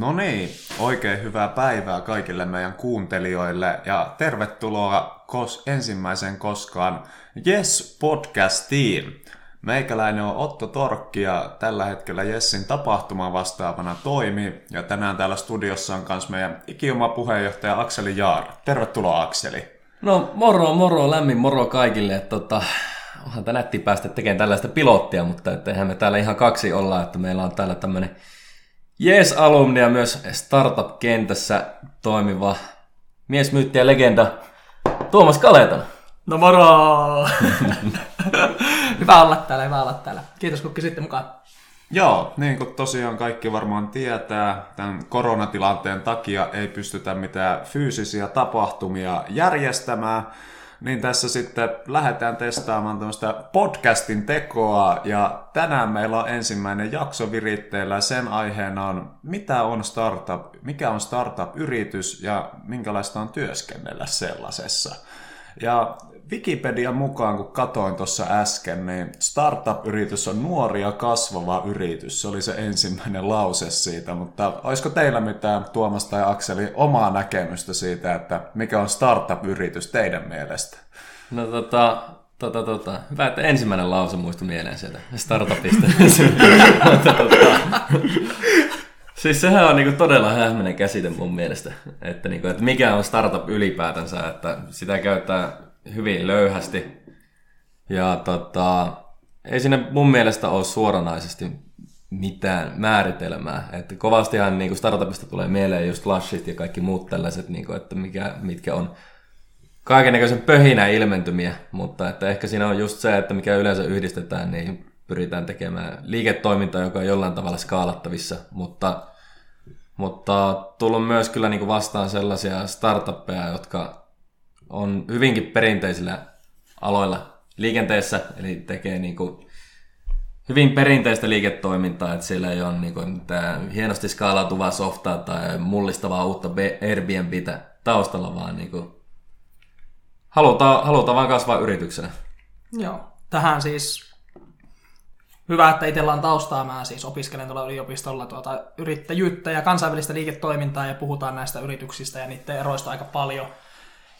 No niin, oikein hyvää päivää kaikille meidän kuuntelijoille ja tervetuloa kos- ensimmäisen koskaan Yes podcastiin. Meikäläinen on Otto Torkki ja tällä hetkellä Jessin tapahtuma vastaavana toimi. Ja tänään täällä studiossa on myös meidän ikioma puheenjohtaja Akseli Jaar. Tervetuloa Akseli. No moro, moro, lämmin moro kaikille. Tota, onhan tämä nätti päästä tekemään tällaista pilottia, mutta eihän me täällä ihan kaksi olla, että meillä on täällä tämmöinen Jees-alumni ja myös startup-kentässä toimiva miesmyytti ja legenda Tuomas Kaleton. No moro! hyvä olla täällä, hyvä olla täällä. Kiitos kun kysytte mukaan. Joo, niin kuin tosiaan kaikki varmaan tietää, tämän koronatilanteen takia ei pystytä mitään fyysisiä tapahtumia järjestämään, niin tässä sitten lähdetään testaamaan tämmöistä podcastin tekoa ja tänään meillä on ensimmäinen jakso viritteillä sen aiheena on mitä on startup, mikä on startup-yritys ja minkälaista on työskennellä sellaisessa. Ja Wikipedian mukaan, kun katoin tuossa äsken, niin startup-yritys on nuori ja kasvava yritys. Se oli se ensimmäinen lause siitä, mutta olisiko teillä mitään Tuomas tai Akseli omaa näkemystä siitä, että mikä on startup-yritys teidän mielestä? No tota, tota, tota. Hyvä, että ensimmäinen lause muistui mieleen sieltä startupista. mutta, tota, siis sehän on niinku todella hämmäinen käsite mun mielestä, että, niinku, että mikä on startup ylipäätänsä, että sitä käyttää hyvin löyhästi. Ja tota, ei sinne mun mielestä ole suoranaisesti mitään määritelmää. Että kovastihan niin startupista tulee mieleen just Lushit ja kaikki muut tällaiset, niin kuin, että mikä, mitkä on kaikennäköisen pöhinä ilmentymiä, mutta että ehkä siinä on just se, että mikä yleensä yhdistetään, niin pyritään tekemään liiketoimintaa, joka on jollain tavalla skaalattavissa, mutta, mutta tullut myös kyllä niin kuin vastaan sellaisia startuppeja, jotka on hyvinkin perinteisillä aloilla liikenteessä, eli tekee niin kuin hyvin perinteistä liiketoimintaa, että siellä ei ole niin kuin mitään hienosti skaalautuvaa softaa tai mullistavaa uutta Airbnbtä taustalla, vaan niin kuin halutaan, halutaan vaan kasvaa yrityksenä. Joo, tähän siis hyvä, että itsellä on taustaa. Mä siis opiskelen tuolla yliopistolla tuota yrittäjyyttä ja kansainvälistä liiketoimintaa ja puhutaan näistä yrityksistä ja niiden eroista aika paljon –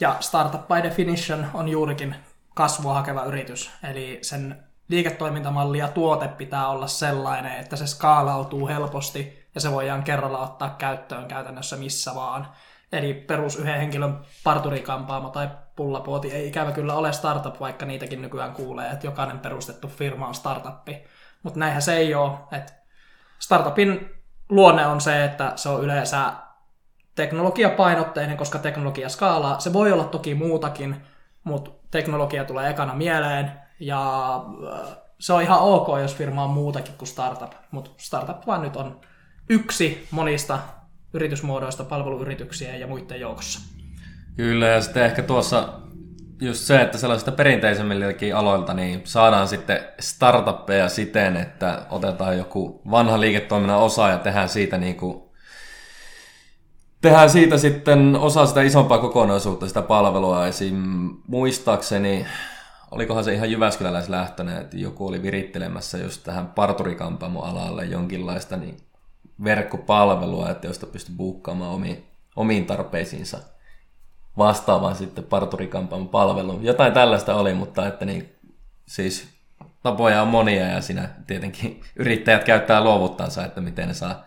ja startup by definition on juurikin kasvua hakeva yritys. Eli sen liiketoimintamalli ja tuote pitää olla sellainen, että se skaalautuu helposti ja se voidaan kerralla ottaa käyttöön käytännössä missä vaan. Eli perus yhden henkilön parturikampaamo tai pullapuoti ei ikävä kyllä ole startup, vaikka niitäkin nykyään kuulee, että jokainen perustettu firma on startuppi. Mutta näinhän se ei ole. että startupin luonne on se, että se on yleensä teknologiapainotteinen, koska teknologia skaalaa. Se voi olla toki muutakin, mutta teknologia tulee ekana mieleen ja äh, se on ihan ok, jos firma on muutakin kuin startup, mutta startup vaan nyt on yksi monista yritysmuodoista palveluyrityksiä ja muiden joukossa. Kyllä, ja sitten ehkä tuossa just se, että sellaisista perinteisemmilläkin aloilta niin saadaan sitten startuppeja siten, että otetaan joku vanha liiketoiminnan osa ja tehdään siitä niin kuin tehdään siitä sitten osa sitä isompaa kokonaisuutta, sitä palvelua. Esim. muistaakseni, olikohan se ihan lähtöinen, että joku oli virittelemässä just tähän parturikampamoalalle jonkinlaista niin verkkopalvelua, että josta pystyy buukkaamaan omiin, omiin tarpeisiinsa vastaavan sitten parturikampamon palvelun. Jotain tällaista oli, mutta että niin, siis tapoja on monia ja siinä tietenkin yrittäjät käyttää luovuttansa, että miten ne saa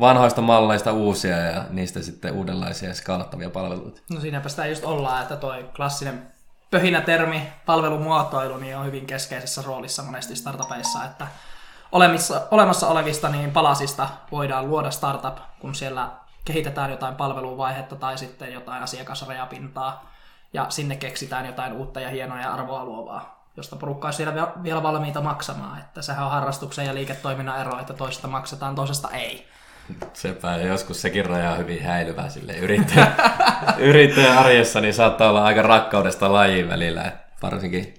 vanhoista malleista uusia ja niistä sitten uudenlaisia skaalattavia palveluita. No siinäpä sitä just ollaan, että toi klassinen pöhinä-termi, palvelumuotoilu, niin on hyvin keskeisessä roolissa monesti startupeissa, että olemassa, olemassa olevista niin palasista voidaan luoda startup, kun siellä kehitetään jotain palveluvaihetta tai sitten jotain asiakasrajapintaa, ja sinne keksitään jotain uutta ja hienoa ja arvoa luovaa, josta porukka on siellä vielä valmiita maksamaan. Että sehän on harrastuksen ja liiketoiminnan ero, että toisesta maksetaan, toisesta ei. Sepä joskus sekin raja on hyvin häilyvä sille yrittäjä, yrittäjän arjessa, niin saattaa olla aika rakkaudesta lajiin välillä, varsinkin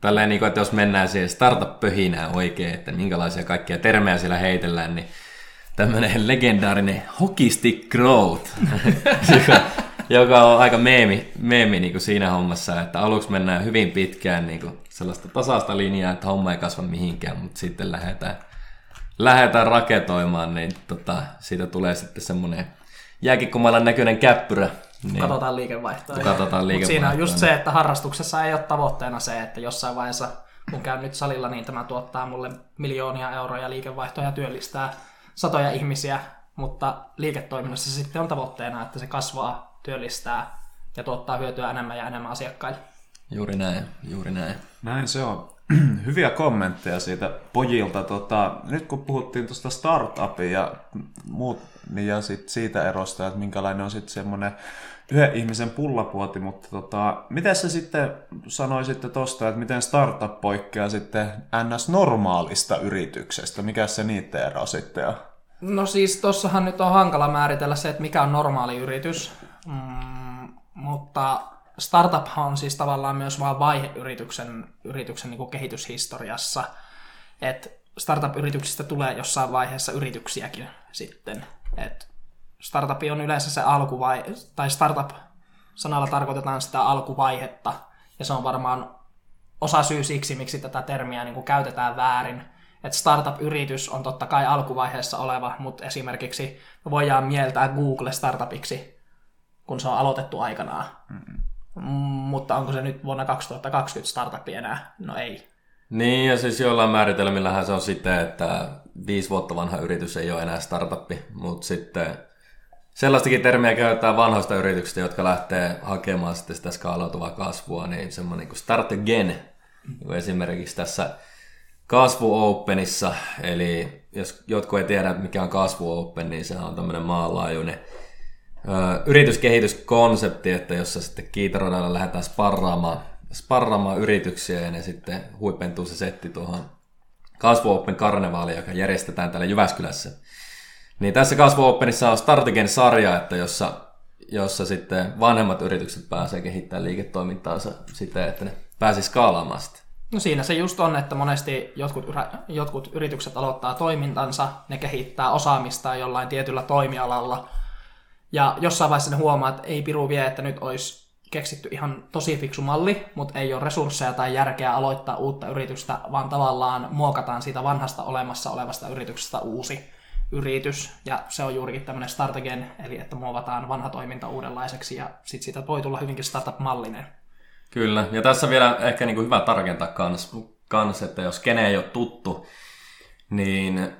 tälleen, niin että jos mennään siihen startup-pöhinään oikein, että minkälaisia kaikkia termejä siellä heitellään, niin tämmöinen legendaarinen hockey growth, joka on aika meemi, meemi niin kuin siinä hommassa, että aluksi mennään hyvin pitkään niin kuin sellaista tasaista linjaa, että homma ei kasva mihinkään, mutta sitten lähdetään lähdetään raketoimaan, niin tota, siitä tulee sitten semmoinen jääkikkumailan näköinen käppyrä. Niin. Katsotaan liikevaihtoa. Katsotaan liikevaihtoa. siinä on just se, että harrastuksessa ei ole tavoitteena se, että jossain vaiheessa, kun käyn nyt salilla, niin tämä tuottaa mulle miljoonia euroja liikevaihtoa ja työllistää satoja ihmisiä, mutta liiketoiminnassa sitten on tavoitteena, että se kasvaa, työllistää ja tuottaa hyötyä enemmän ja enemmän asiakkaille. Juuri näin, juuri näin. Näin se on. Hyviä kommentteja siitä pojilta. Tota, nyt kun puhuttiin tuosta startupia ja muut, niin ja sit siitä erosta, että minkälainen on sitten semmoinen yhden ihmisen pullapuoti, mutta tota, miten sä sitten sanoisitte tuosta, että miten startup poikkeaa sitten ns-normaalista yrityksestä? Mikä se niiden ero sitten on? No siis tossahan nyt on hankala määritellä se, että mikä on normaali yritys, mm, mutta startup on siis tavallaan myös vain vaihe yrityksen, yrityksen niin kuin kehityshistoriassa. Et startup-yrityksistä tulee jossain vaiheessa yrityksiäkin sitten. Et startup on yleensä se alkuvaihe, tai startup-sanalla tarkoitetaan sitä alkuvaihetta, ja se on varmaan osa syy siksi, miksi tätä termiä niin kuin käytetään väärin. Että startup-yritys on totta kai alkuvaiheessa oleva, mutta esimerkiksi voidaan mieltää Google startupiksi, kun se on aloitettu aikanaan. Mm-hmm. Mutta onko se nyt vuonna 2020 startupi enää? No ei. Niin, ja siis jollain määritelmillähän se on sitten, että viisi vuotta vanha yritys ei ole enää startupi, mutta sitten sellaistakin termiä käytetään vanhoista yrityksistä, jotka lähtee hakemaan sitten sitä skaalautuvaa kasvua, niin semmoinen kuin start again, niin esimerkiksi tässä Kasvu Openissa, eli jos jotkut ei tiedä, mikä on Kasvu Open, niin se on tämmöinen maanlaajuinen yrityskehityskonsepti, että jossa sitten kiitoradalla lähdetään sparraamaan, sparraamaan yrityksiä ja ne sitten huipentuu se setti tuohon Kasvu Open Karnevaaliin, joka järjestetään täällä Jyväskylässä. Niin tässä Kasvu Openissa on Startigen sarja, että jossa, jossa sitten vanhemmat yritykset pääsee kehittämään liiketoimintaansa siten, että ne pääsisi skaalaamaan sitä. No siinä se just on, että monesti jotkut, jotkut yritykset aloittaa toimintansa, ne kehittää osaamistaan jollain tietyllä toimialalla – ja jossain vaiheessa ne huomaa, että ei piru vie, että nyt olisi keksitty ihan tosi fiksu malli, mutta ei ole resursseja tai järkeä aloittaa uutta yritystä, vaan tavallaan muokataan siitä vanhasta olemassa olevasta yrityksestä uusi yritys. Ja se on juurikin tämmöinen start again, eli että muovataan vanha toiminta uudenlaiseksi ja sitten siitä voi tulla hyvinkin startup-mallinen. Kyllä, ja tässä vielä ehkä niin kuin hyvä tarkentaa kans, kans, että jos kene ei ole tuttu, niin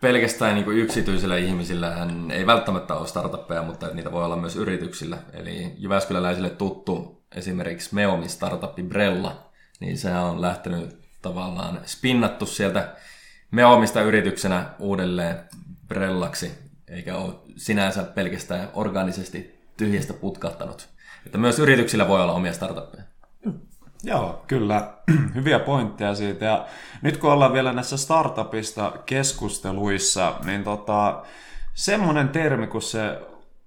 pelkästään niin yksityisillä ihmisillä hän ei välttämättä ole startuppeja, mutta niitä voi olla myös yrityksillä. Eli Jyväskyläläisille tuttu esimerkiksi Meomi startupi Brella, niin se on lähtenyt tavallaan spinnattu sieltä Meomista yrityksenä uudelleen Brellaksi, eikä ole sinänsä pelkästään organisesti tyhjästä putkahtanut. Että myös yrityksillä voi olla omia startuppeja. Joo, kyllä. Hyviä pointteja siitä. Ja nyt kun ollaan vielä näissä startupista keskusteluissa, niin tota, semmoinen termi kuin se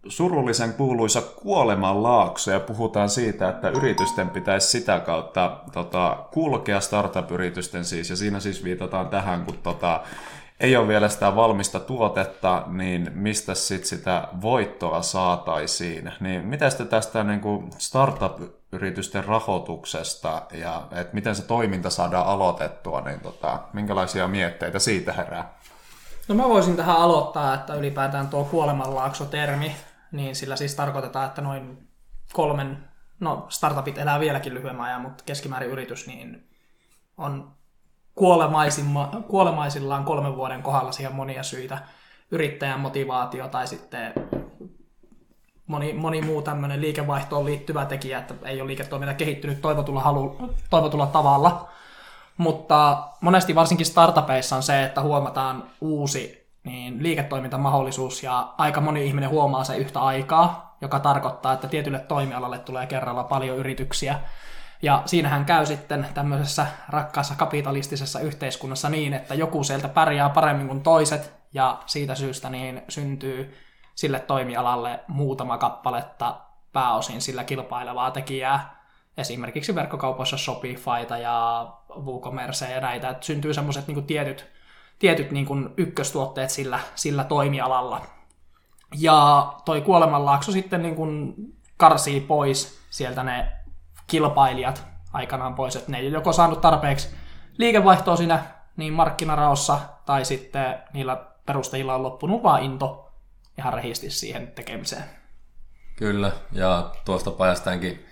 surullisen kuuluisa kuolemanlaakso ja puhutaan siitä, että yritysten pitäisi sitä kautta tota, kulkea startup-yritysten siis, ja siinä siis viitataan tähän, kun tota, ei ole vielä sitä valmista tuotetta, niin mistä sitten sitä voittoa saataisiin. Niin mitä sitten tästä niin kuin startup-yritysten rahoituksesta ja että miten se toiminta saadaan aloitettua, niin tota, minkälaisia mietteitä siitä herää? No mä voisin tähän aloittaa, että ylipäätään tuo kuolemanlaakso-termi, niin sillä siis tarkoitetaan, että noin kolmen, no startupit elää vieläkin lyhyemmän ajan, mutta keskimäärin yritys niin on kuolemaisillaan kolmen vuoden kohdalla siihen monia syitä. Yrittäjän motivaatio tai sitten moni, moni muu tämmöinen liikevaihtoon liittyvä tekijä, että ei ole liiketoiminta kehittynyt toivotulla, halu, toivotulla tavalla. Mutta monesti varsinkin startupeissa on se, että huomataan uusi niin liiketoimintamahdollisuus ja aika moni ihminen huomaa se yhtä aikaa, joka tarkoittaa, että tietylle toimialalle tulee kerralla paljon yrityksiä ja siinähän käy sitten tämmöisessä rakkaassa kapitalistisessa yhteiskunnassa niin, että joku sieltä pärjää paremmin kuin toiset, ja siitä syystä niin syntyy sille toimialalle muutama kappaletta pääosin sillä kilpailevaa tekijää, esimerkiksi verkkokaupoissa Shopifyta ja WooCommerce ja näitä, että syntyy semmoiset niin tietyt, tietyt niin kuin ykköstuotteet sillä, sillä toimialalla. Ja toi kuolemanlaakso sitten niin kuin karsii pois sieltä ne kilpailijat aikanaan pois, että ne ei joko saanut tarpeeksi liikevaihtoa siinä niin markkinaraossa tai sitten niillä perustajilla on loppunut vaan into ihan rehisti siihen tekemiseen. Kyllä, ja tuosta päästäänkin,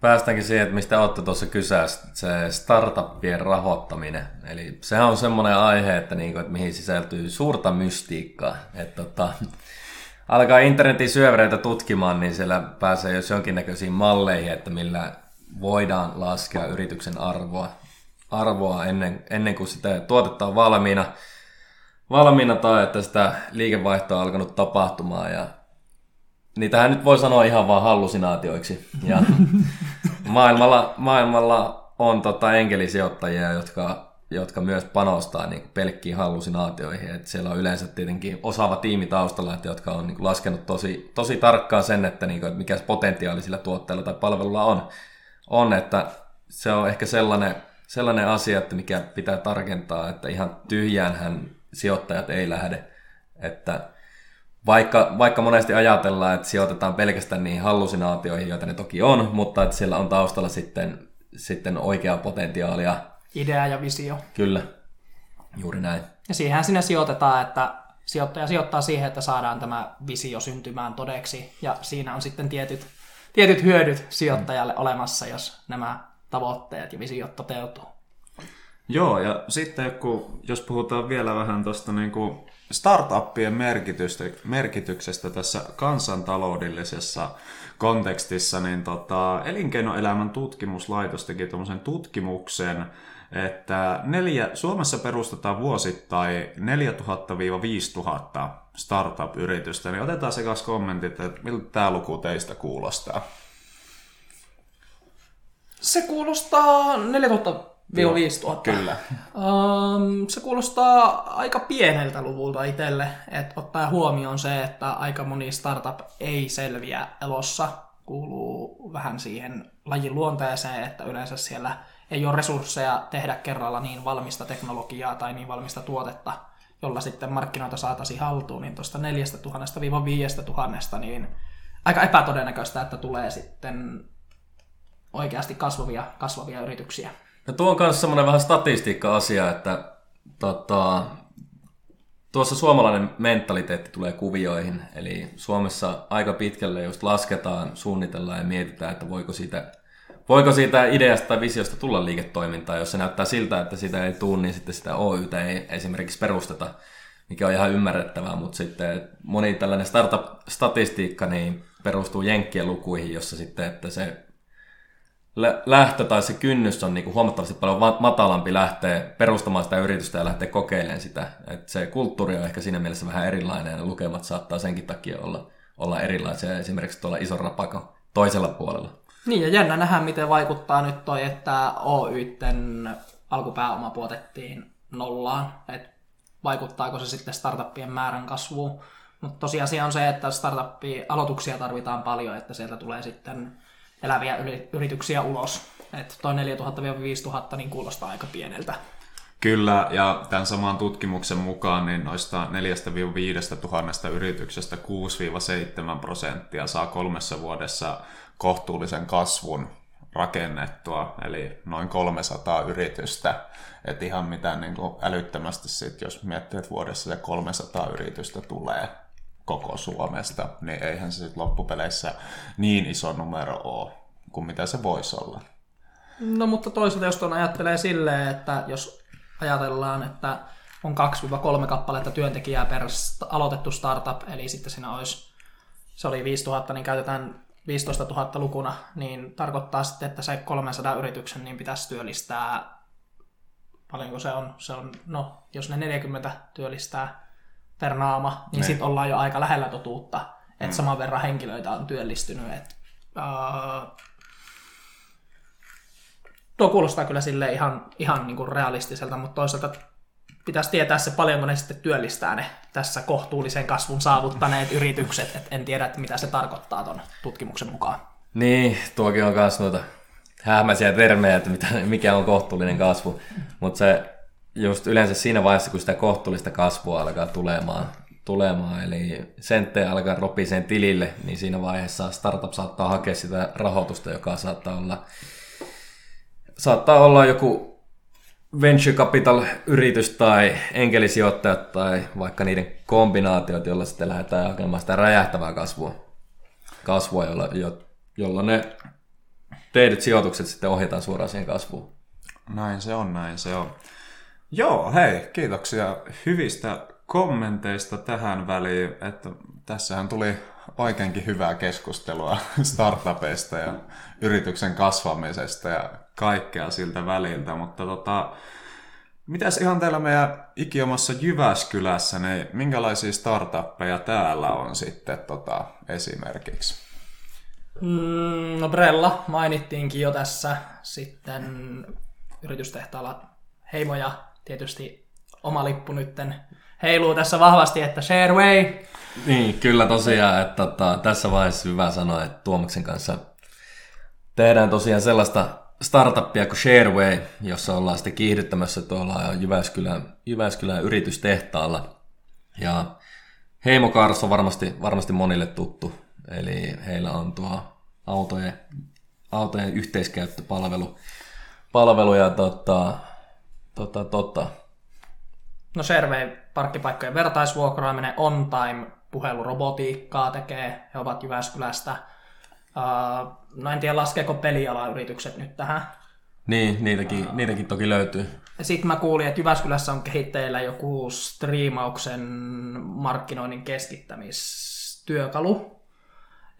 päästäänkin siihen, että mistä olette tuossa kysyä, se startuppien rahoittaminen. Eli sehän on semmoinen aihe, että, niinku, että mihin sisältyy suurta mystiikkaa. Että tota, alkaa internetin syövereitä tutkimaan, niin siellä pääsee jos jonkinnäköisiin malleihin, että millä voidaan laskea yrityksen arvoa, arvoa ennen, ennen kuin sitä tuotetta on valmiina, valmiina tai että sitä liikevaihtoa on alkanut tapahtumaan. Ja niitähän nyt voi sanoa ihan vaan hallusinaatioiksi. Ja maailmalla, maailmalla on tota enkelisijoittajia, jotka, jotka myös panostaa niin pelkkiin hallusinaatioihin. Et siellä on yleensä tietenkin osaava tiimi taustalla, että jotka on niin laskenut tosi, tosi tarkkaan sen, että, niin kuin, että mikä potentiaali sillä tuotteella tai palvelulla on. on että se on ehkä sellainen, sellainen asia, että mikä pitää tarkentaa, että ihan tyhjään sijoittajat ei lähde. Että vaikka, vaikka monesti ajatellaan, että sijoitetaan pelkästään niihin hallusinaatioihin, joita ne toki on, mutta että siellä on taustalla sitten, sitten oikea potentiaalia. Idea ja visio. Kyllä, juuri näin. Ja siihen sinne sijoitetaan, että sijoittaja sijoittaa siihen, että saadaan tämä visio syntymään todeksi, ja siinä on sitten tietyt, tietyt hyödyt sijoittajalle mm. olemassa, jos nämä tavoitteet ja visiot toteutuu. Joo, ja sitten kun, jos puhutaan vielä vähän tuosta niin kuin startuppien merkitystä, merkityksestä tässä kansantaloudellisessa kontekstissa, niin tota, Elinkeinoelämän tutkimuslaitos teki tuommoisen tutkimuksen, että neljä, Suomessa perustetaan vuosittain 4000-5000 startup-yritystä, niin otetaan se kanssa kommentit, että miltä tämä luku teistä kuulostaa? Se kuulostaa 4000 5000. Kyllä. Um, se kuulostaa aika pieneltä luvulta itselle, että ottaa huomioon se, että aika moni startup ei selviä elossa, kuuluu vähän siihen lajin luonteeseen, että yleensä siellä ei ole resursseja tehdä kerralla niin valmista teknologiaa tai niin valmista tuotetta, jolla sitten markkinoita saataisiin haltuun, niin tuosta 4000-5000, niin aika epätodennäköistä, että tulee sitten oikeasti kasvavia, kasvavia yrityksiä. No tuo on myös semmoinen vähän statistiikka-asia, että tota, tuossa suomalainen mentaliteetti tulee kuvioihin. Eli Suomessa aika pitkälle just lasketaan, suunnitellaan ja mietitään, että voiko siitä, voiko siitä ideasta tai visiosta tulla liiketoimintaa. Jos se näyttää siltä, että sitä ei tule, niin sitten sitä Oytä ei esimerkiksi perusteta, mikä on ihan ymmärrettävää. Mutta sitten moni tällainen startup-statistiikka niin perustuu jenkkien lukuihin, jossa sitten, että se lähtö tai se kynnys on niin huomattavasti paljon matalampi lähteä perustamaan sitä yritystä ja lähteä kokeilemaan sitä. Et se kulttuuri on ehkä siinä mielessä vähän erilainen ja lukemat saattaa senkin takia olla, olla erilaisia esimerkiksi tuolla ison rapakon toisella puolella. Niin ja jännä nähdä, miten vaikuttaa nyt toi, että Oyten alkupääoma puotettiin nollaan. Et vaikuttaako se sitten startuppien määrän kasvuun. Mutta tosiasia on se, että startuppia aloituksia tarvitaan paljon, että sieltä tulee sitten eläviä yrityksiä ulos. Että toi 4000-5000 niin kuulostaa aika pieneltä. Kyllä, ja tämän saman tutkimuksen mukaan niin noista 4-5 tuhannesta yrityksestä 6-7 prosenttia saa kolmessa vuodessa kohtuullisen kasvun rakennettua, eli noin 300 yritystä. Et ihan mitään niin kuin älyttömästi sit, jos miettii, että vuodessa se 300 yritystä tulee koko Suomesta, niin eihän se sitten loppupeleissä niin iso numero ole kuin mitä se voisi olla. No mutta toisaalta jos tuon ajattelee silleen, että jos ajatellaan, että on 2-3 kappaletta työntekijää per aloitettu startup, eli sitten siinä olisi, se oli 5000, niin käytetään 15 000 lukuna, niin tarkoittaa sitten, että se 300 yrityksen niin pitäisi työllistää, paljonko se on, se on, no jos ne 40 työllistää per naama, niin, niin. sitten ollaan jo aika lähellä totuutta, että mm. saman verran henkilöitä on työllistynyt. Et, uh, tuo kuulostaa kyllä sille ihan, ihan niin kuin realistiselta, mutta toisaalta pitäisi tietää se paljonko ne sitten työllistää ne tässä kohtuullisen kasvun saavuttaneet yritykset. Et en tiedä, että mitä se tarkoittaa tuon tutkimuksen mukaan. Niin, tuokin on myös noita hämäisiä termejä, että mikä on kohtuullinen kasvu. Mutta se just yleensä siinä vaiheessa, kun sitä kohtuullista kasvua alkaa tulemaan, tulemaan eli senttejä alkaa ropiseen tilille, niin siinä vaiheessa startup saattaa hakea sitä rahoitusta, joka saattaa olla, saattaa olla joku venture capital-yritys tai enkelisijoittajat tai vaikka niiden kombinaatiot, joilla sitten lähdetään hakemaan sitä räjähtävää kasvua, kasvua jolla, jo, jolla ne tehdyt sijoitukset sitten ohjataan suoraan siihen kasvuun. Näin se on, näin se on. Joo, hei, kiitoksia hyvistä kommenteista tähän väliin. Että tässähän tuli oikeinkin hyvää keskustelua startupeista ja yrityksen kasvamisesta ja kaikkea siltä väliltä, mutta tota, mitäs ihan teillä meidän ikiomassa Jyväskylässä, niin minkälaisia startuppeja täällä on sitten tota, esimerkiksi? Mm, no Brella mainittiinkin jo tässä. Sitten yritystehtaalla Heimoja tietysti oma lippu nytten heiluu tässä vahvasti, että Shareway. Niin, kyllä tosiaan, että tota, tässä vaiheessa hyvä sanoa, että Tuomaksen kanssa tehdään tosiaan sellaista startuppia kuin Shareway, jossa ollaan sitten kiihdyttämässä tuolla Jyväskylän, Jyväskylän yritystehtaalla. Ja Heimo Kars on varmasti, varmasti monille tuttu, eli heillä on tuo autojen, autojen yhteiskäyttöpalvelu palvelu ja tota, tota, tota. No Servei parkkipaikkojen vertaisvuokraaminen, on time puhelurobotiikkaa tekee, he ovat Jyväskylästä. Uh, no en tiedä, laskeeko pelialayritykset nyt tähän. Niin, niitäkin, uh, niitäkin toki löytyy. Sitten mä kuulin, että Jyväskylässä on kehitteillä joku striimauksen markkinoinnin keskittämistyökalu.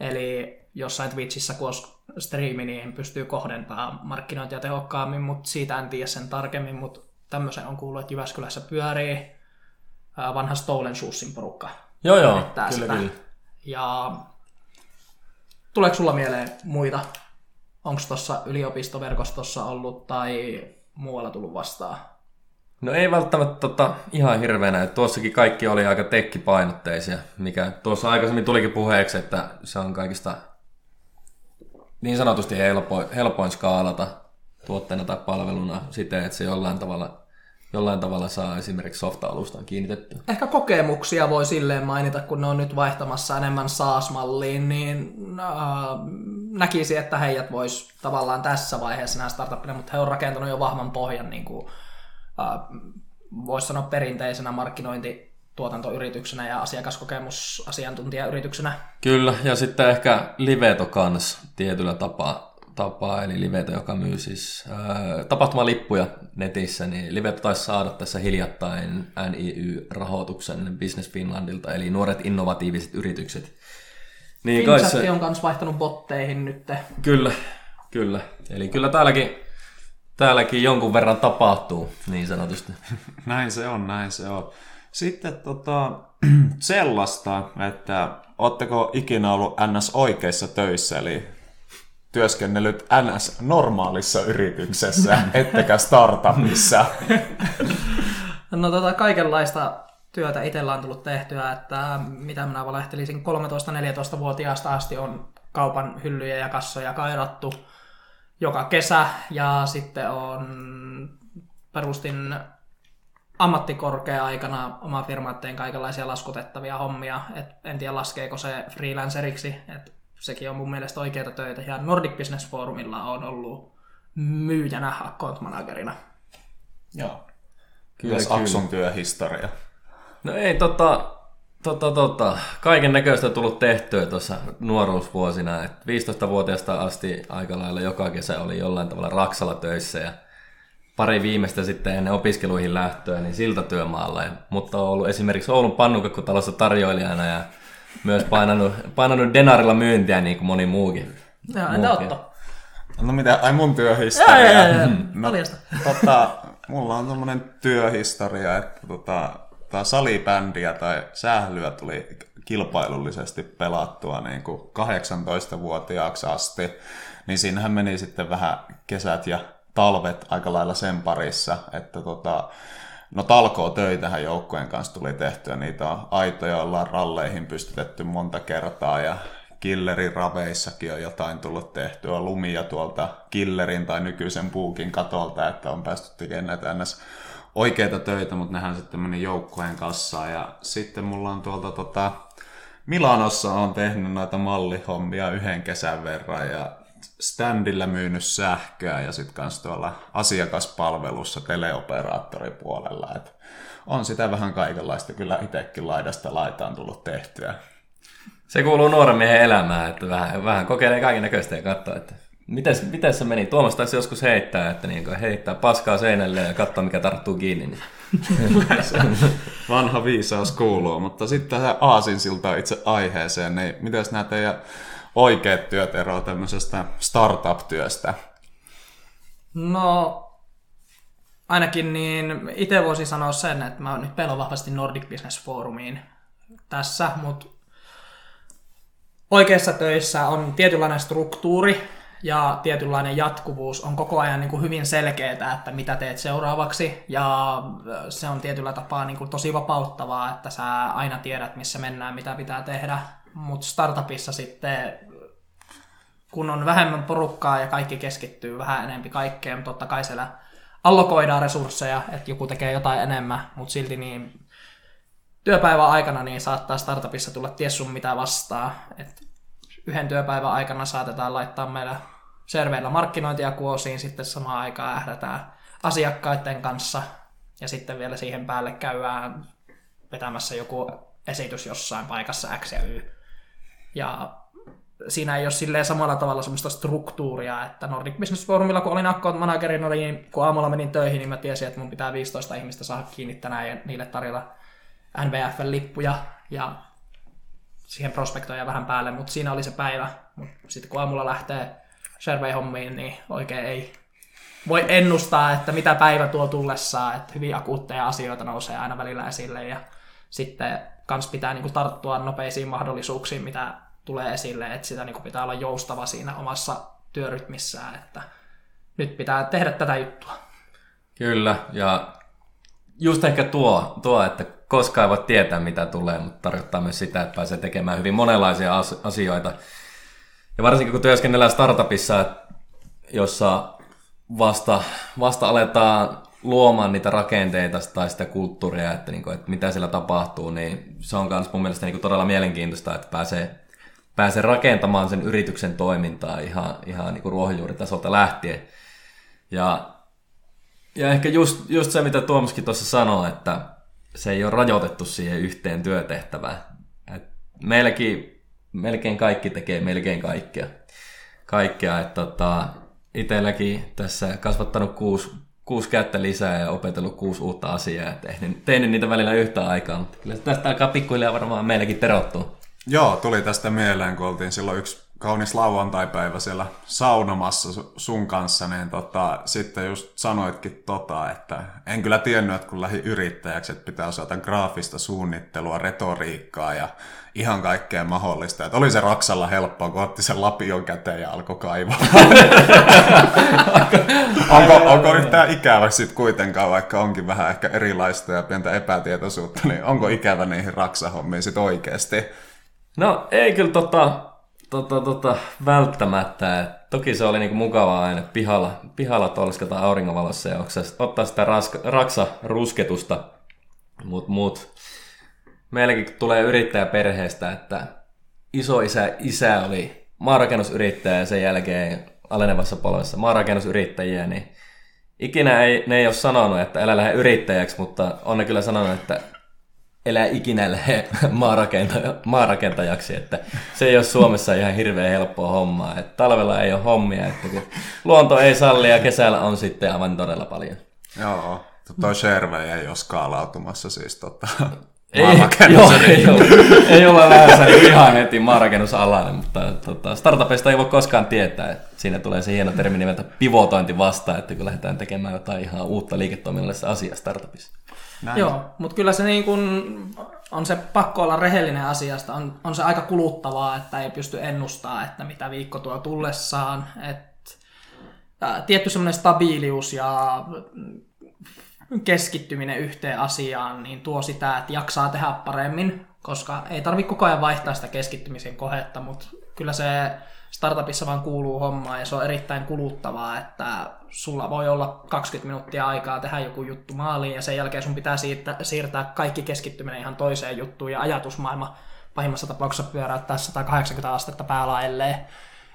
Eli jossain Twitchissä, kun olisi striimi, niin pystyy kohdentamaan markkinointia tehokkaammin, mutta siitä en tiedä sen tarkemmin, mutta tämmöisen on kuullut, että Jyväskylässä pyörii vanha Stolen Shoesin porukka. Joo, joo, kyllä, sitä. kyllä. Ja tuleeko sulla mieleen muita? Onko tuossa yliopistoverkostossa ollut tai muualla tullut vastaan? No ei välttämättä tota, ihan hirveänä. Tuossakin kaikki oli aika tekkipainotteisia, mikä tuossa aikaisemmin tulikin puheeksi, että se on kaikista niin sanotusti helpoin, helpoin skaalata tuotteena tai palveluna siten, että se jollain tavalla, jollain tavalla saa esimerkiksi softa-alustaan kiinnitettyä. Ehkä kokemuksia voi silleen mainita, kun ne on nyt vaihtamassa enemmän SaaS-malliin, niin äh, näkisi, että heidät vois tavallaan tässä vaiheessa nämä startupina, mutta he on rakentanut jo vahvan pohjan, niin kuin, äh, voisi sanoa perinteisenä markkinointi tuotantoyrityksenä ja asiakaskokemusasiantuntijayrityksenä. Kyllä, ja sitten ehkä Liveto kans tietyllä tapaa, tapaa eli Liveto, joka myy siis ää, tapahtumalippuja netissä, niin Liveto taisi saada tässä hiljattain NIY-rahoituksen Business Finlandilta, eli nuoret innovatiiviset yritykset. Niin kai se... on myös vaihtanut botteihin nyt. Kyllä, kyllä. Eli kyllä täälläkin, täälläkin jonkun verran tapahtuu, niin sanotusti. näin se on, näin se on. Sitten tota, sellaista, että ootteko ikinä ollut NS oikeissa töissä, eli työskennellyt NS normaalissa yrityksessä, ettekä startupissa? No tota, kaikenlaista työtä itsellä on tullut tehtyä, että mitä minä valehtelisin 13-14-vuotiaasta asti on kaupan hyllyjä ja kassoja kairattu joka kesä ja sitten on perustin ammattikorkea-aikana oma firma tein kaikenlaisia laskutettavia hommia. Et en tiedä laskeeko se freelanceriksi, että sekin on mun mielestä oikeita töitä. Ja Nordic Business Forumilla on ollut myyjänä account managerina. Joo. Kyllä, kyllä. Akson työhistoria? No ei tota, tota, tota, kaiken näköistä tullut tehtyä tuossa nuoruusvuosina. Et 15-vuotiaasta asti aika lailla joka kesä oli jollain tavalla Raksalla töissä ja pari viimeistä sitten ennen opiskeluihin lähtöä, niin siltatyömaalla. Mutta on ollut esimerkiksi Oulun pannukakkutalossa tarjoilijana ja myös painanut, painanut denarilla myyntiä niin kuin moni muukin. Joo, entä Otto? No mitä, ai mun työhistoria? Joo, joo, joo, no, tota, mulla on tommonen työhistoria, että tota, tää salibändiä tai sählyä tuli kilpailullisesti pelattua niin kuin 18-vuotiaaksi asti, niin siinähän meni sitten vähän kesät ja talvet aika lailla sen parissa, että tota, no talkoo töitähän joukkojen kanssa tuli tehtyä, niitä on aitoja ollaan ralleihin pystytetty monta kertaa ja Killerin raveissakin on jotain tullut tehtyä, lumia tuolta Killerin tai nykyisen puukin katolta, että on päästy tekemään näitä ns. oikeita töitä, mutta nehän sitten meni joukkojen kassaan. Ja sitten mulla on tuolta tota, Milanossa on tehnyt noita mallihommia yhden kesän verran ja standilla myynyt sähköä ja sitten kanssa tuolla asiakaspalvelussa teleoperaattoripuolella. Et on sitä vähän kaikenlaista kyllä itsekin laidasta laitaan tullut tehtyä. Se kuuluu nuoren miehen elämään, että vähän, vähän kokeilee kaiken näköistä ja katsoo, että miten, miten se meni. Tuomas taisi joskus heittää, että niin heittää paskaa seinälle ja katsoa mikä tarttuu kiinni. Niin. Vanha viisaus kuuluu, mutta sitten tähän aasinsilta itse aiheeseen, niin miten nämä teidän oikeat työt eroavat tämmöisestä startup-työstä? No, ainakin niin itse voisin sanoa sen, että mä nyt pelon vahvasti Nordic Business Forumiin tässä, mutta oikeissa töissä on tietynlainen struktuuri ja tietynlainen jatkuvuus on koko ajan niin kuin hyvin selkeää, että mitä teet seuraavaksi ja se on tietyllä tapaa niin kuin tosi vapauttavaa, että sä aina tiedät, missä mennään, mitä pitää tehdä, mutta startupissa sitten kun on vähemmän porukkaa ja kaikki keskittyy vähän enempi kaikkeen, totta kai siellä allokoidaan resursseja, että joku tekee jotain enemmän, mutta silti niin työpäivän aikana niin saattaa startupissa tulla ties sun mitä vastaa. Yhden työpäivän aikana saatetaan laittaa meillä serveillä markkinointia kuosiin, sitten samaan aikaan ähdätään asiakkaiden kanssa ja sitten vielä siihen päälle käydään vetämässä joku esitys jossain paikassa X ja Y. Ja siinä ei ole silleen samalla tavalla semmoista struktuuria, että Nordic Business Forumilla, kun olin account managerina, niin kun aamulla menin töihin, niin mä tiesin, että mun pitää 15 ihmistä saada kiinni tänään ja niille tarjota NBFn-lippuja ja siihen prospektoja vähän päälle, mutta siinä oli se päivä. Sitten kun aamulla lähtee survey-hommiin, niin oikein ei voi ennustaa, että mitä päivä tuo tullessaan, että hyvin akuutteja asioita nousee aina välillä esille ja sitten kans pitää niin tarttua nopeisiin mahdollisuuksiin, mitä tulee esille, että sitä niin pitää olla joustava siinä omassa työrytmissään, että nyt pitää tehdä tätä juttua. Kyllä, ja just ehkä tuo, tuo että koskaan ei voi tietää, mitä tulee, mutta tarkoittaa myös sitä, että pääsee tekemään hyvin monenlaisia asioita. Ja varsinkin kun työskennellään startupissa, jossa vasta, vasta aletaan luomaan niitä rakenteita tai sitä kulttuuria, että, niin kuin, että mitä siellä tapahtuu, niin se on myös mun mielestä niin kuin todella mielenkiintoista, että pääsee pääsee rakentamaan sen yrityksen toimintaa ihan, ihan niin kuin ruohonjuuritasolta lähtien. Ja, ja ehkä just, just se, mitä Tuomaskin tuossa sanoi, että se ei ole rajoitettu siihen yhteen työtehtävään. Et meilläkin melkein kaikki tekee melkein kaikkea. Kaikkea, että tota, itselläkin tässä kasvattanut kuusi, kuusi kättä lisää ja opetellut kuusi uutta asiaa ja tehnyt, tehnyt niitä välillä yhtä aikaa, mutta kyllä tästä alkaa pikkuhiljaa varmaan meilläkin terottua. Joo, tuli tästä mieleen, kun oltiin silloin yksi kaunis lauantaipäivä siellä saunomassa sun kanssa, niin tota, sitten just sanoitkin tota, että en kyllä tiennyt, että kun lähdin yrittäjäksi, että pitää osata graafista suunnittelua, retoriikkaa ja ihan kaikkea mahdollista. Että oli se Raksalla helppoa, kun otti sen lapion käteen ja alkoi kaivaa. onko, onko yhtään ikävä sitten kuitenkaan, vaikka onkin vähän ehkä erilaista ja pientä epätietoisuutta, niin onko ikävä niihin Raksahommiin sitten oikeasti? No ei kyllä tota, tota, tota, välttämättä. Toki se oli niinku mukavaa aina pihalla, pihalla tolskata auringonvalossa ja ottaa sitä raska, raksa-rusketusta. Mut, mut meilläkin tulee yrittäjäperheestä, että iso isä, isä oli maanrakennusyrittäjä ja sen jälkeen alenevassa polvessa maanrakennusyrittäjiä, niin ikinä ei, ne ei ole sanonut, että älä lähde yrittäjäksi, mutta on ne kyllä sanonut, että elää ikinä lähde maarakentajaksi, että se ei ole Suomessa ihan hirveän helppoa hommaa. Että talvella ei ole hommia, että kun luonto ei salli ja kesällä on sitten aivan todella paljon. Joo, tuo Sherve ei ole skaalautumassa siis tota, ei, joo, ei, ole, ei ole lähdössä ihan heti maarakennusalainen, mutta tota, startupista ei voi koskaan tietää. Että siinä tulee se hieno termi nimeltä pivotointi vasta, että kun lähdetään tekemään jotain ihan uutta liiketoiminnallista asiaa startupissa. Näin. Joo, mutta kyllä se niin kun on se pakko olla rehellinen asiasta. On, on se aika kuluttavaa, että ei pysty ennustaa, että mitä viikko tuo tullessaan. Et, ää, tietty semmoinen stabiilius ja keskittyminen yhteen asiaan niin tuo sitä, että jaksaa tehdä paremmin, koska ei tarvitse koko ajan vaihtaa sitä keskittymisen kohetta, mutta kyllä se startupissa vaan kuuluu hommaan ja se on erittäin kuluttavaa, että sulla voi olla 20 minuuttia aikaa tehdä joku juttu maaliin ja sen jälkeen sun pitää siirtää, siirtää kaikki keskittyminen ihan toiseen juttuun ja ajatusmaailma pahimmassa tapauksessa pyöräyttää 180 astetta päälaelleen.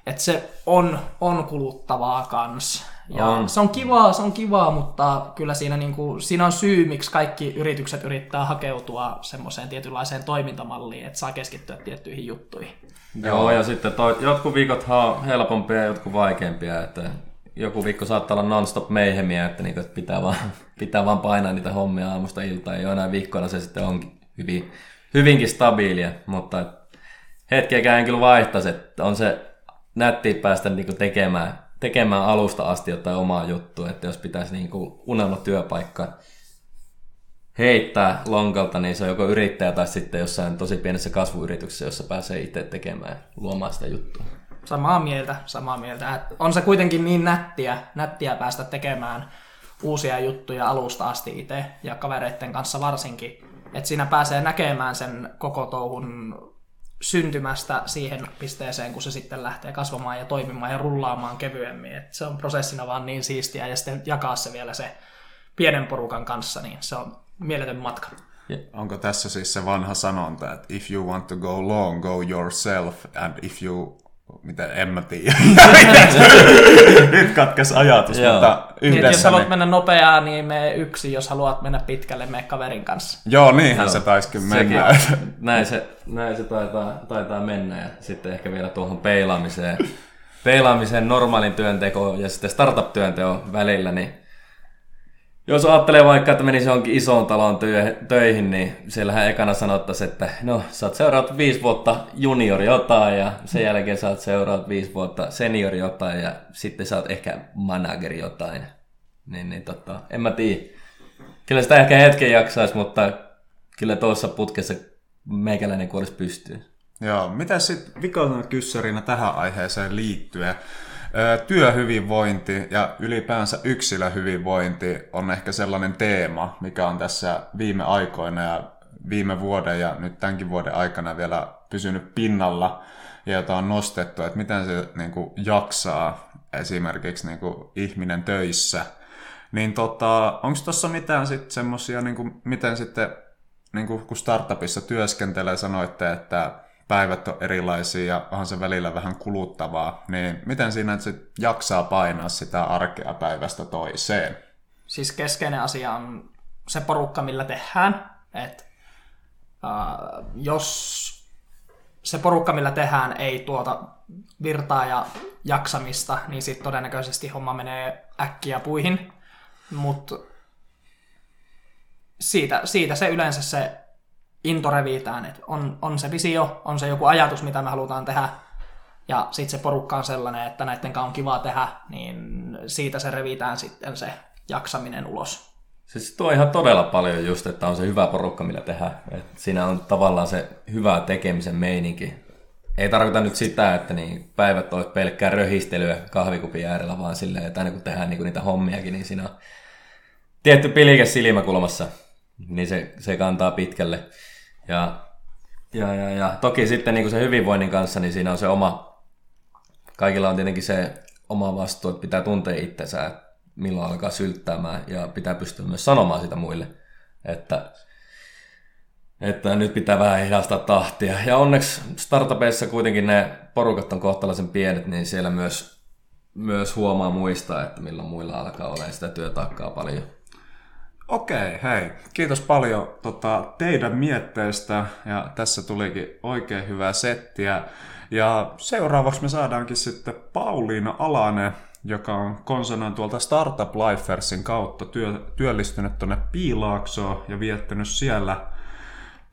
että se on, on kuluttavaa kans. Ja On. se on kivaa, se on kivaa, mutta kyllä siinä, niinku, siinä on syy, miksi kaikki yritykset yrittää hakeutua semmoiseen tietynlaiseen toimintamalliin, että saa keskittyä tiettyihin juttuihin. Joo, ja sitten toi, jotkut viikot on helpompia ja jotkut vaikeampia, että joku viikko saattaa olla non-stop meihemiä, että, niinku, että pitää, vaan, pitää vaan painaa niitä hommia aamusta iltaan, ja joinain viikkoina se sitten onkin hyvin, hyvinkin stabiilia, mutta et hetkeäkään en kyllä vaihtaisi, että on se nätti päästä niinku tekemään, tekemään alusta asti jotain omaa juttua, että jos pitäisi niinku unelma työpaikka heittää lonkalta, niin se on joko yrittäjä tai sitten jossain tosi pienessä kasvuyrityksessä, jossa pääsee itse tekemään, luomaan sitä juttua. Samaa mieltä, samaa mieltä. Et on se kuitenkin niin nättiä, nättiä päästä tekemään uusia juttuja alusta asti itse ja kavereiden kanssa varsinkin. Että siinä pääsee näkemään sen koko touhun syntymästä siihen pisteeseen, kun se sitten lähtee kasvamaan ja toimimaan ja rullaamaan kevyemmin. Et se on prosessina vaan niin siistiä ja sitten jakaa se vielä se pienen porukan kanssa, niin se on mieletön matka. Onko tässä siis se vanha sanonta, että if you want to go long, go yourself, and if you... Miten, en mä tiedä. Nyt katkes ajatus, Joo. mutta Niin, että jos yhdessä... haluat mennä nopeaa, niin me yksi, jos haluat mennä pitkälle, me kaverin kanssa. Joo, niinhän se taisi kyllä mennä. Sekin, näin se, näin se taitaa, taitaa mennä ja sitten ehkä vielä tuohon peilaamiseen, peilaamiseen normaalin työntekoon ja sitten startup-työnteon välillä, niin jos ajattelee vaikka, että menisi johonkin isoon talon työ, töihin, niin siellähän ekana sanottaisiin, että no, sä oot seuraavat viisi vuotta juniori jotain ja sen jälkeen sä oot seuraavat viisi vuotta seniori jotain ja sitten sä oot ehkä manageri jotain. Niin, niin tota, en mä tiedä. Kyllä sitä ehkä hetken jaksaisi, mutta kyllä tuossa putkessa meikäläinen kuolisi pystyyn. Joo, mitä sitten vikaisena kyssärinä tähän aiheeseen liittyen? Työhyvinvointi ja ylipäänsä yksilöhyvinvointi on ehkä sellainen teema, mikä on tässä viime aikoina ja viime vuoden ja nyt tämänkin vuoden aikana vielä pysynyt pinnalla ja jota on nostettu, että miten se niin kuin, jaksaa esimerkiksi niin kuin, ihminen töissä. Niin tota, onko tuossa mitään sitten semmoisia, niin miten sitten niin kuin kun startupissa työskentelee, sanoitte, että päivät on erilaisia ja onhan se välillä vähän kuluttavaa, niin miten siinä sit jaksaa painaa sitä arkea päivästä toiseen? Siis keskeinen asia on se porukka, millä tehdään. Et, uh, jos se porukka, millä tehdään, ei tuota virtaa ja jaksamista, niin sitten todennäköisesti homma menee äkkiä puihin. Mutta siitä, siitä se yleensä se into revitään, että on, on se visio, on se joku ajatus, mitä me halutaan tehdä, ja sitten se porukka on sellainen, että näiden on kiva tehdä, niin siitä se revitään sitten se jaksaminen ulos. Siis tuo ihan todella paljon just, että on se hyvä porukka, millä tehdään. Et siinä on tavallaan se hyvä tekemisen meininki. Ei tarkoita nyt sitä, että niin päivät olisi pelkkää röhistelyä kahvikupin äärellä, vaan silleen, että aina kun tehdään niinku niitä hommiakin, niin siinä on tietty pilike silmäkulmassa, niin se, se kantaa pitkälle. Ja, ja, ja, ja toki sitten niin kuin se hyvinvoinnin kanssa, niin siinä on se oma, kaikilla on tietenkin se oma vastuu, että pitää tuntea itsensä, että milloin alkaa sylttäämään ja pitää pystyä myös sanomaan sitä muille, että, että nyt pitää vähän hidastaa tahtia. Ja onneksi startupeissa kuitenkin ne porukat on kohtalaisen pienet, niin siellä myös, myös huomaa muistaa, että milloin muilla alkaa olla sitä työtaakkaa paljon. Okei, hei. Kiitos paljon tota, teidän mietteistä ja tässä tulikin oikein hyvää settiä. Ja seuraavaksi me saadaankin sitten Pauliina Alanen, joka on konsanaan tuolta Startup Lifersin kautta työ, työllistynyt tuonne Piilaaksoon ja viettänyt siellä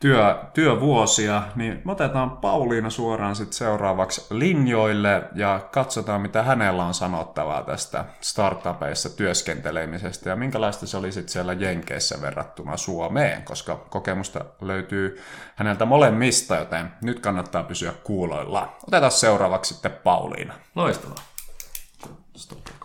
työ, työvuosia, niin me otetaan Pauliina suoraan sitten seuraavaksi linjoille ja katsotaan, mitä hänellä on sanottavaa tästä startupeissa työskentelemisestä ja minkälaista se oli sitten siellä Jenkeissä verrattuna Suomeen, koska kokemusta löytyy häneltä molemmista, joten nyt kannattaa pysyä kuuloilla. Otetaan seuraavaksi sitten Pauliina. Loistavaa. Stop.